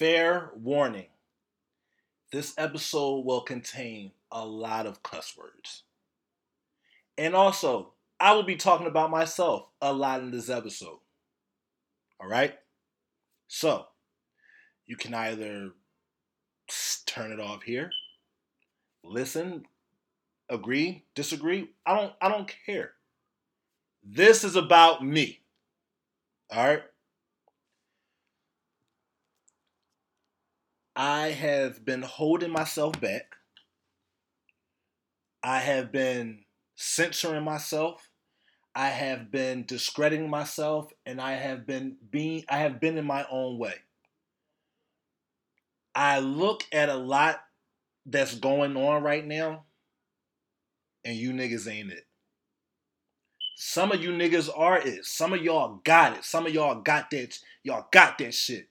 Fair warning this episode will contain a lot of cuss words. And also, I will be talking about myself a lot in this episode. All right? So, you can either turn it off here, listen, agree, disagree. I don't I don't care. This is about me. All right? I have been holding myself back. I have been censoring myself. I have been discrediting myself and I have been being I have been in my own way. I look at a lot that's going on right now and you niggas ain't it. Some of you niggas are it. Some of y'all got it. Some of y'all got that y'all got that shit.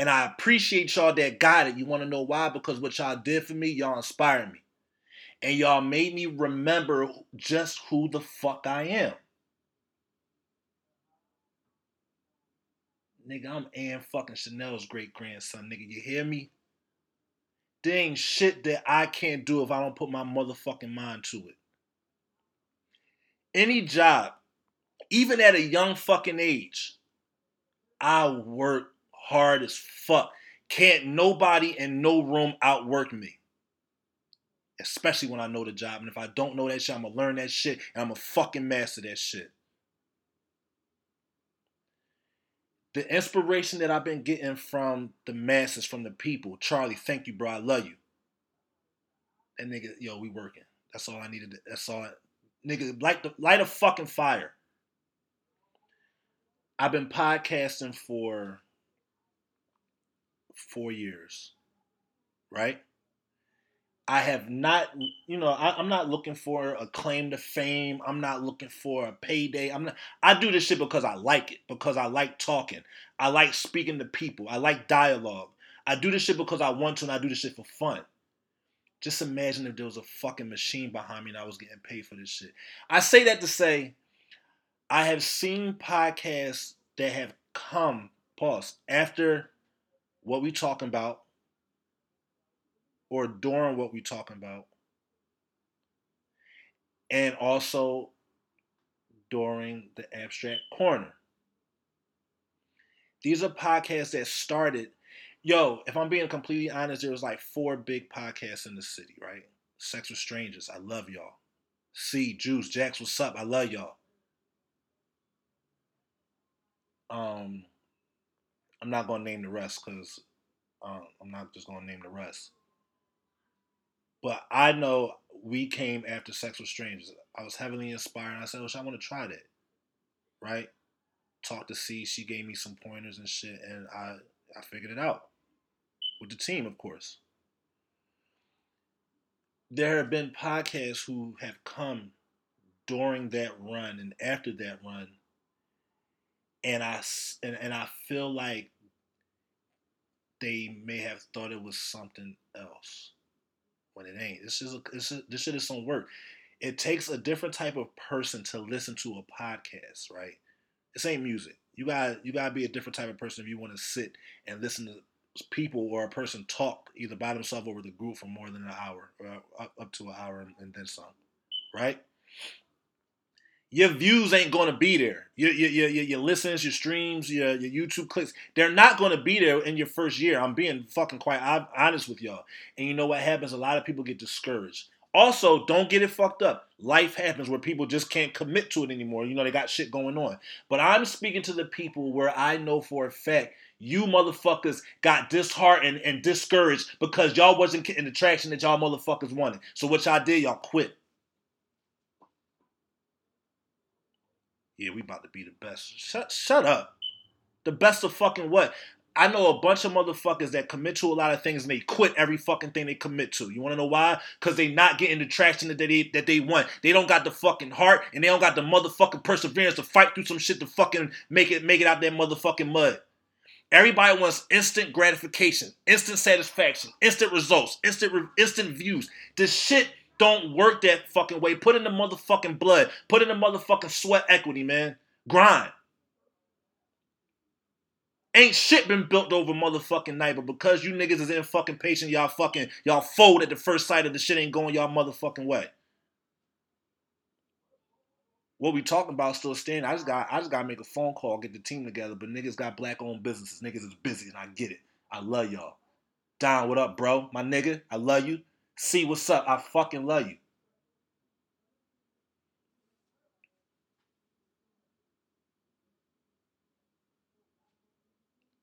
And I appreciate y'all that got it. You want to know why? Because what y'all did for me, y'all inspired me. And y'all made me remember just who the fuck I am. Nigga, I'm Ann fucking Chanel's great grandson, nigga. You hear me? There shit that I can't do if I don't put my motherfucking mind to it. Any job, even at a young fucking age, I work hard as fuck. Can't nobody in no room outwork me. Especially when I know the job. And if I don't know that shit, I'm gonna learn that shit and I'm gonna fucking master that shit. The inspiration that I've been getting from the masses, from the people, Charlie, thank you, bro. I love you. And nigga, yo, we working. That's all I needed. To, that's all. I, nigga, light the light a fucking fire. I've been podcasting for four years, right? I have not, you know, I, am not looking for a claim to fame. I'm not looking for a payday. I'm not. I do this shit because I like it. Because I like talking. I like speaking to people. I like dialogue. I do this shit because I want to, and I do this shit for fun. Just imagine if there was a fucking machine behind me and I was getting paid for this shit. I say that to say, I have seen podcasts that have come, pause, after what we talking about or during what we talking about. And also during the abstract corner. These are podcasts that started yo if i'm being completely honest there was like four big podcasts in the city right? Sex with strangers i love y'all. See juice jax what's up? I love y'all. Um i'm not gonna name the rest because um, I'm not just gonna name the rest. But I know we came after Sex with Strangers. I was heavily inspired. I said, "Oh, I want to try that." Right? Talked to C. She gave me some pointers and shit, and I I figured it out with the team, of course. There have been podcasts who have come during that run and after that run, and I and, and I feel like they may have thought it was something else when it ain't. This is a, this, is, this shit is some work. It takes a different type of person to listen to a podcast, right? This ain't music. You got you gotta be a different type of person if you want to sit and listen to people or a person talk either by themselves or with a group for more than an hour or up, up to an hour and then some, right? Your views ain't going to be there. Your, your, your, your listens, your streams, your, your YouTube clicks, they're not going to be there in your first year. I'm being fucking quite honest with y'all. And you know what happens? A lot of people get discouraged. Also, don't get it fucked up. Life happens where people just can't commit to it anymore. You know, they got shit going on. But I'm speaking to the people where I know for a fact you motherfuckers got disheartened and discouraged because y'all wasn't getting the traction that y'all motherfuckers wanted. So what y'all did, y'all quit. Yeah, we about to be the best. Shut, shut up. The best of fucking what? I know a bunch of motherfuckers that commit to a lot of things and they quit every fucking thing they commit to. You want to know why? Because they not getting the traction that they that they want. They don't got the fucking heart and they don't got the motherfucking perseverance to fight through some shit to fucking make it make it out that motherfucking mud. Everybody wants instant gratification, instant satisfaction, instant results, instant instant views. This shit don't work that fucking way. Put in the motherfucking blood. Put in the motherfucking sweat equity, man. Grind. Ain't shit been built over motherfucking night, but because you niggas is in fucking patient, y'all fucking y'all fold at the first sight of the shit ain't going y'all motherfucking way. What we talking about still standing. I just got I just gotta make a phone call, get the team together. But niggas got black owned businesses. Niggas is busy and I get it. I love y'all. Don, what up, bro? My nigga, I love you. See what's up. I fucking love you.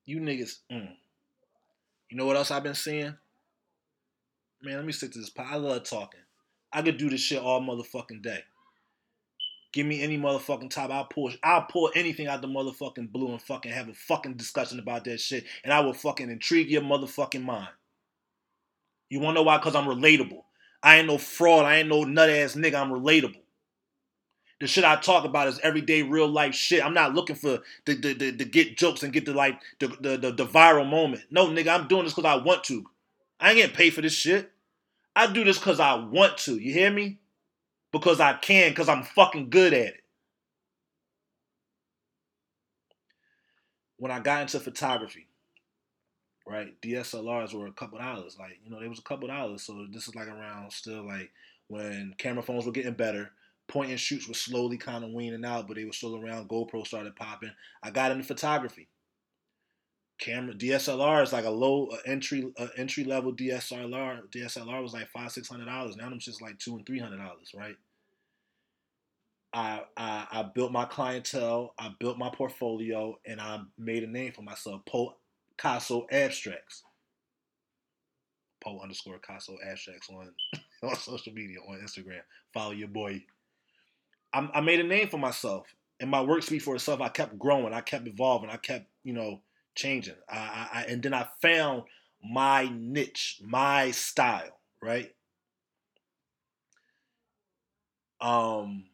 You niggas, mm. you know what else I've been seeing? Man, let me stick to this. I love talking. I could do this shit all motherfucking day. Give me any motherfucking top. I'll pull. I'll pull anything out the motherfucking blue and fucking have a fucking discussion about that shit, and I will fucking intrigue your motherfucking mind. You wanna know why? Cause I'm relatable. I ain't no fraud. I ain't no nut ass nigga. I'm relatable. The shit I talk about is everyday real life shit. I'm not looking for the the, the get jokes and get the like the, the, the, the viral moment. No, nigga, I'm doing this because I want to. I ain't getting paid for this shit. I do this because I want to. You hear me? Because I can, because I'm fucking good at it. When I got into photography, right, DSLRs were a couple dollars. Like, you know, they was a couple dollars. So this is like around still like when camera phones were getting better point and shoots were slowly kind of weaning out, but they were still around. GoPro started popping. I got into photography. Camera DSLR is like a low entry entry level DSLR. DSLR was like five six hundred dollars. Now them just like two and three hundred dollars, right? I, I I built my clientele, I built my portfolio, and I made a name for myself. Picasso Abstracts. Po underscore Picasso Abstracts on on social media on Instagram. Follow your boy I, I made a name for myself, and my work speaks for itself. I kept growing, I kept evolving, I kept you know changing. I, I and then I found my niche, my style, right? Um,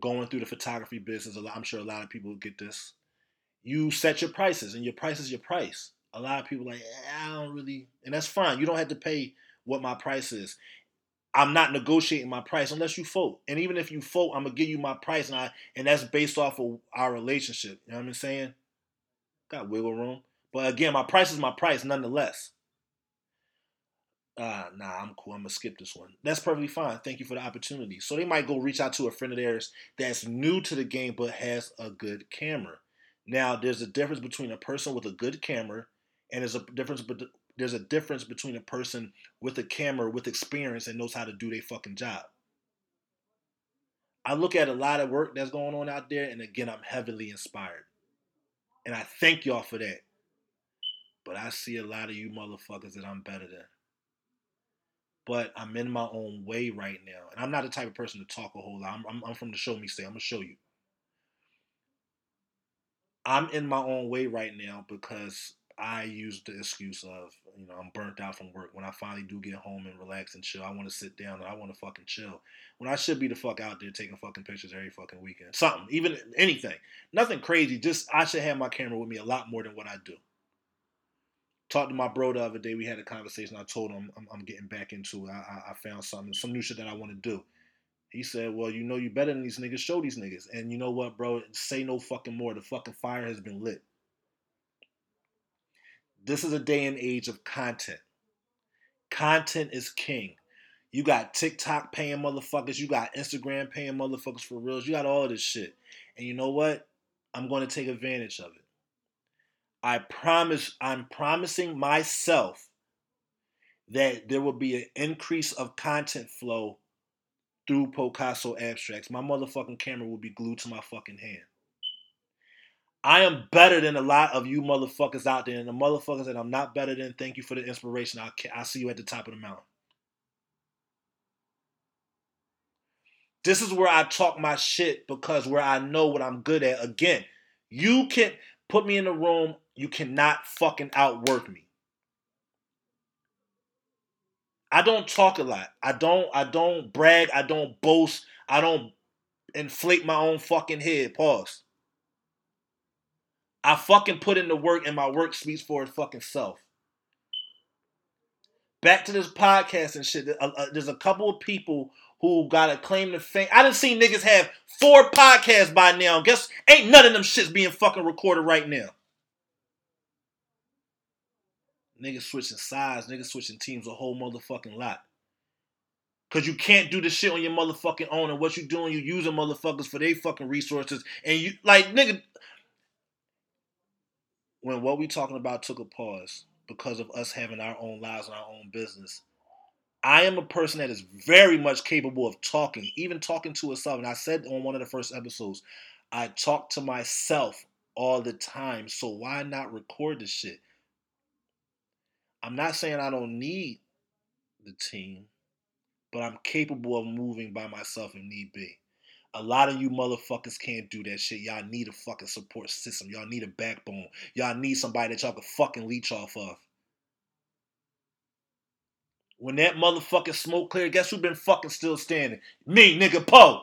going through the photography business, I'm sure a lot of people get this. You set your prices, and your price is your price. A lot of people like, I don't really, and that's fine. You don't have to pay what my price is. I'm not negotiating my price unless you vote. And even if you vote, I'm gonna give you my price, and I and that's based off of our relationship. You know what I'm saying? Got wiggle room, but again, my price is my price nonetheless. Uh, nah, I'm cool. I'm gonna skip this one. That's perfectly fine. Thank you for the opportunity. So they might go reach out to a friend of theirs that's new to the game but has a good camera. Now, there's a difference between a person with a good camera and there's a difference but there's a difference between a person with a camera with experience and knows how to do their fucking job. I look at a lot of work that's going on out there, and again, I'm heavily inspired. And I thank y'all for that. But I see a lot of you motherfuckers that I'm better than. But I'm in my own way right now. And I'm not the type of person to talk a whole lot. I'm, I'm, I'm from the show me say. I'm going to show you. I'm in my own way right now because I use the excuse of, you know, I'm burnt out from work. When I finally do get home and relax and chill, I want to sit down and I want to fucking chill. When I should be the fuck out there taking fucking pictures every fucking weekend. Something, even anything. Nothing crazy. Just I should have my camera with me a lot more than what I do. Talked to my bro the other day. We had a conversation. I told him I'm, I'm getting back into it. I, I, found something, some new shit that I want to do. He said, "Well, you know you better than these niggas. Show these niggas." And you know what, bro? Say no fucking more. The fucking fire has been lit. This is a day and age of content. Content is king. You got TikTok paying motherfuckers. You got Instagram paying motherfuckers for reals. You got all this shit. And you know what? I'm going to take advantage of it. I promise, I'm promising myself that there will be an increase of content flow through Picasso Abstracts. My motherfucking camera will be glued to my fucking hand. I am better than a lot of you motherfuckers out there. And the motherfuckers that I'm not better than, thank you for the inspiration. I'll, I'll see you at the top of the mountain. This is where I talk my shit because where I know what I'm good at. Again, you can put me in the room, you cannot fucking outwork me. I don't talk a lot. I don't I don't brag, I don't boast, I don't inflate my own fucking head. Pause. I fucking put in the work and my work speaks for its fucking self. Back to this podcast and shit. There's a couple of people who got a claim to fame. I didn't see niggas have four podcasts by now. Guess ain't none of them shits being fucking recorded right now. Niggas switching sides, niggas switching teams a whole motherfucking lot. Cause you can't do the shit on your motherfucking own, and what you doing, you using motherfuckers for their fucking resources, and you like nigga. When what we talking about took a pause because of us having our own lives and our own business, I am a person that is very much capable of talking, even talking to herself. And I said on one of the first episodes, I talk to myself all the time. So why not record this shit? I'm not saying I don't need the team but I'm capable of moving by myself if need be. A lot of you motherfuckers can't do that shit. Y'all need a fucking support system. Y'all need a backbone. Y'all need somebody that y'all can fucking leech off of. When that motherfucking smoke cleared, guess who been fucking still standing? Me, nigga Poe.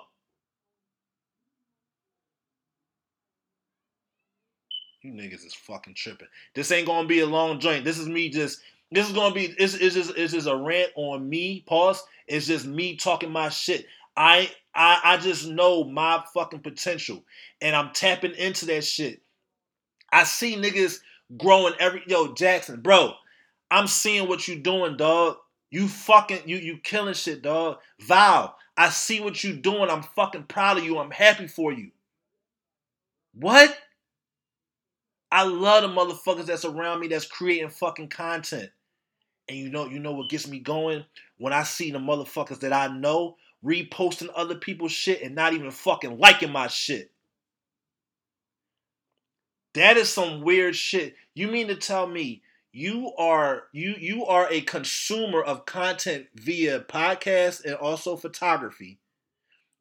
You niggas is fucking tripping. This ain't gonna be a long joint. This is me just this is gonna be it's, just it's just a rant on me. Pause. It's just me talking my shit. I I I just know my fucking potential, and I'm tapping into that shit. I see niggas growing every yo Jackson, bro. I'm seeing what you doing, dog. You fucking you you killing shit, dog. Val, I see what you doing. I'm fucking proud of you. I'm happy for you. What? I love the motherfuckers that's around me that's creating fucking content. And you know, you know what gets me going? When I see the motherfuckers that I know reposting other people's shit and not even fucking liking my shit. That is some weird shit. You mean to tell me you are you you are a consumer of content via podcast and also photography.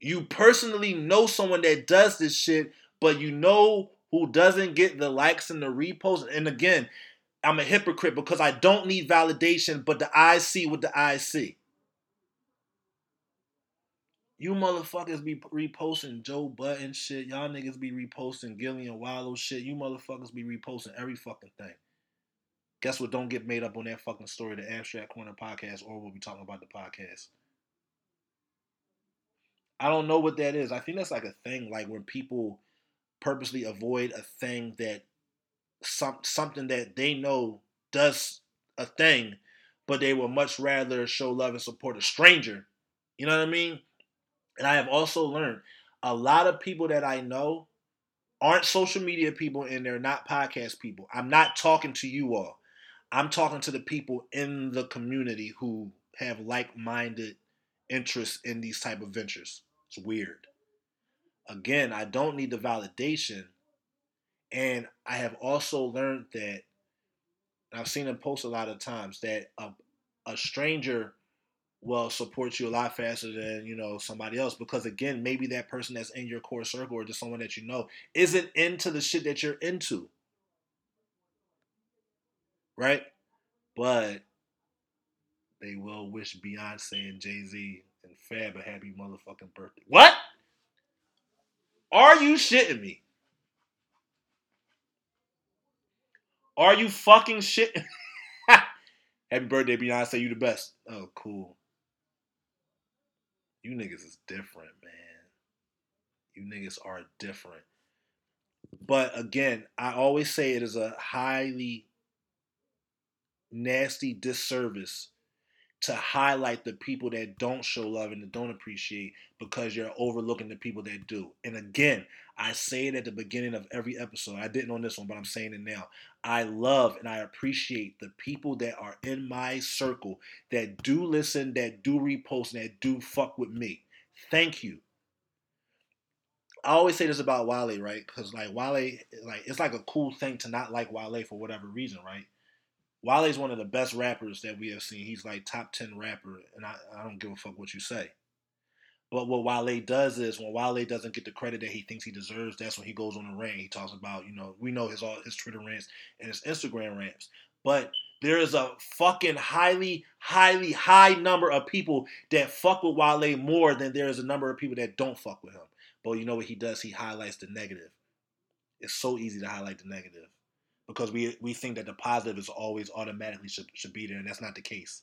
You personally know someone that does this shit, but you know who doesn't get the likes and the reposts. And again, I'm a hypocrite because I don't need validation, but the eyes see what the eyes see. You motherfuckers be reposting Joe Budden shit. Y'all niggas be reposting Gillie and Wallo shit. You motherfuckers be reposting every fucking thing. Guess what? Don't get made up on that fucking story, the Abstract Corner podcast, or we'll be talking about the podcast. I don't know what that is. I think that's like a thing, like when people purposely avoid a thing that some something that they know does a thing, but they would much rather show love and support a stranger. You know what I mean? And I have also learned a lot of people that I know aren't social media people and they're not podcast people. I'm not talking to you all. I'm talking to the people in the community who have like-minded interests in these type of ventures. It's weird. Again, I don't need the validation. And I have also learned that I've seen them post a lot of times that a, a stranger will support you a lot faster than you know somebody else because again maybe that person that's in your core circle or just someone that you know isn't into the shit that you're into. Right? But they will wish beyonce and jay-z and fab a happy motherfucking birthday. What are you shitting me Are you fucking shit? Happy birthday, Beyonce. You the best. Oh, cool. You niggas is different, man. You niggas are different. But again, I always say it is a highly nasty disservice to highlight the people that don't show love and that don't appreciate because you're overlooking the people that do. And again, I say it at the beginning of every episode. I didn't on this one, but I'm saying it now. I love and I appreciate the people that are in my circle that do listen, that do repost, and that do fuck with me. Thank you. I always say this about Wale, right? Because like Wale, like it's like a cool thing to not like Wale for whatever reason, right? Wale's one of the best rappers that we have seen. He's like top 10 rapper, and I, I don't give a fuck what you say. But what Wale does is when Wale doesn't get the credit that he thinks he deserves, that's when he goes on the rant. He talks about, you know, we know his all his Twitter rants and his Instagram rants. But there is a fucking highly, highly high number of people that fuck with Wale more than there is a number of people that don't fuck with him. But you know what he does? He highlights the negative. It's so easy to highlight the negative because we we think that the positive is always automatically should, should be there, and that's not the case.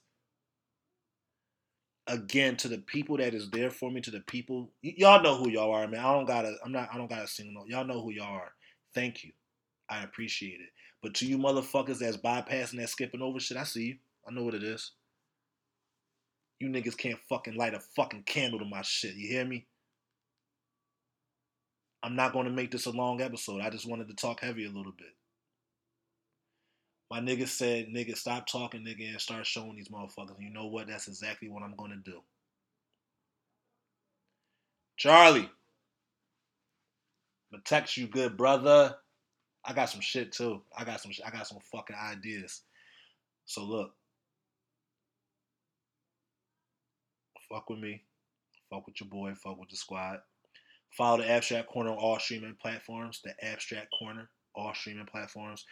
Again, to the people that is there for me, to the people y- y'all know who y'all are, man. I don't gotta, I'm not, I don't gotta sing no. Y'all know who y'all are. Thank you. I appreciate it. But to you motherfuckers that's bypassing that skipping over shit, I see you. I know what it is. You niggas can't fucking light a fucking candle to my shit. You hear me? I'm not going to make this a long episode. I just wanted to talk heavy a little bit. My nigga said, nigga, stop talking, nigga, and start showing these motherfuckers. You know what? That's exactly what I'm to do. Charlie. I'm text you, good brother. I got some shit too. I got some. I got some fucking ideas. So look, fuck with me, fuck with your boy, fuck with the squad. Follow the Abstract Corner on all streaming platforms. The Abstract Corner, all streaming platforms.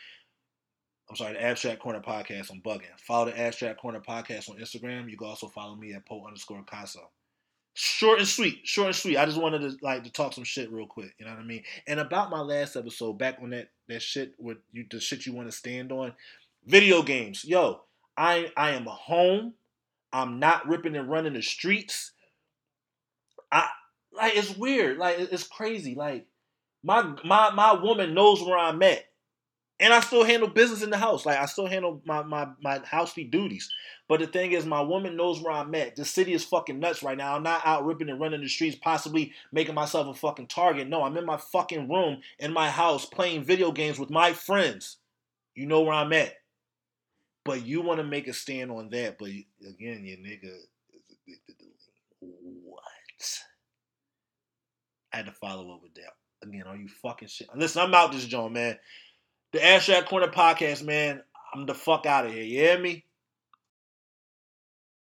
I'm sorry, the Abstract Corner podcast. I'm bugging. Follow the Abstract Corner podcast on Instagram. You can also follow me at Poe underscore Caso. Short and sweet, short and sweet. I just wanted to like to talk some shit real quick. You know what I mean? And about my last episode, back on that that shit with you, the shit you want to stand on, video games. Yo, I I am home. I'm not ripping and running the streets. I like it's weird. Like it's crazy. Like my my my woman knows where I'm at. And I still handle business in the house. Like I still handle my my my housely duties. But the thing is, my woman knows where I'm at. The city is fucking nuts right now. I'm not out ripping and running the streets, possibly making myself a fucking target. No, I'm in my fucking room in my house playing video games with my friends. You know where I'm at. But you want to make a stand on that. But again, your nigga what? I had to follow up with that. Again, are you fucking shit? Listen, I'm out this joint, man. The Abstract Corner podcast, man. I'm the fuck out of here. You hear me?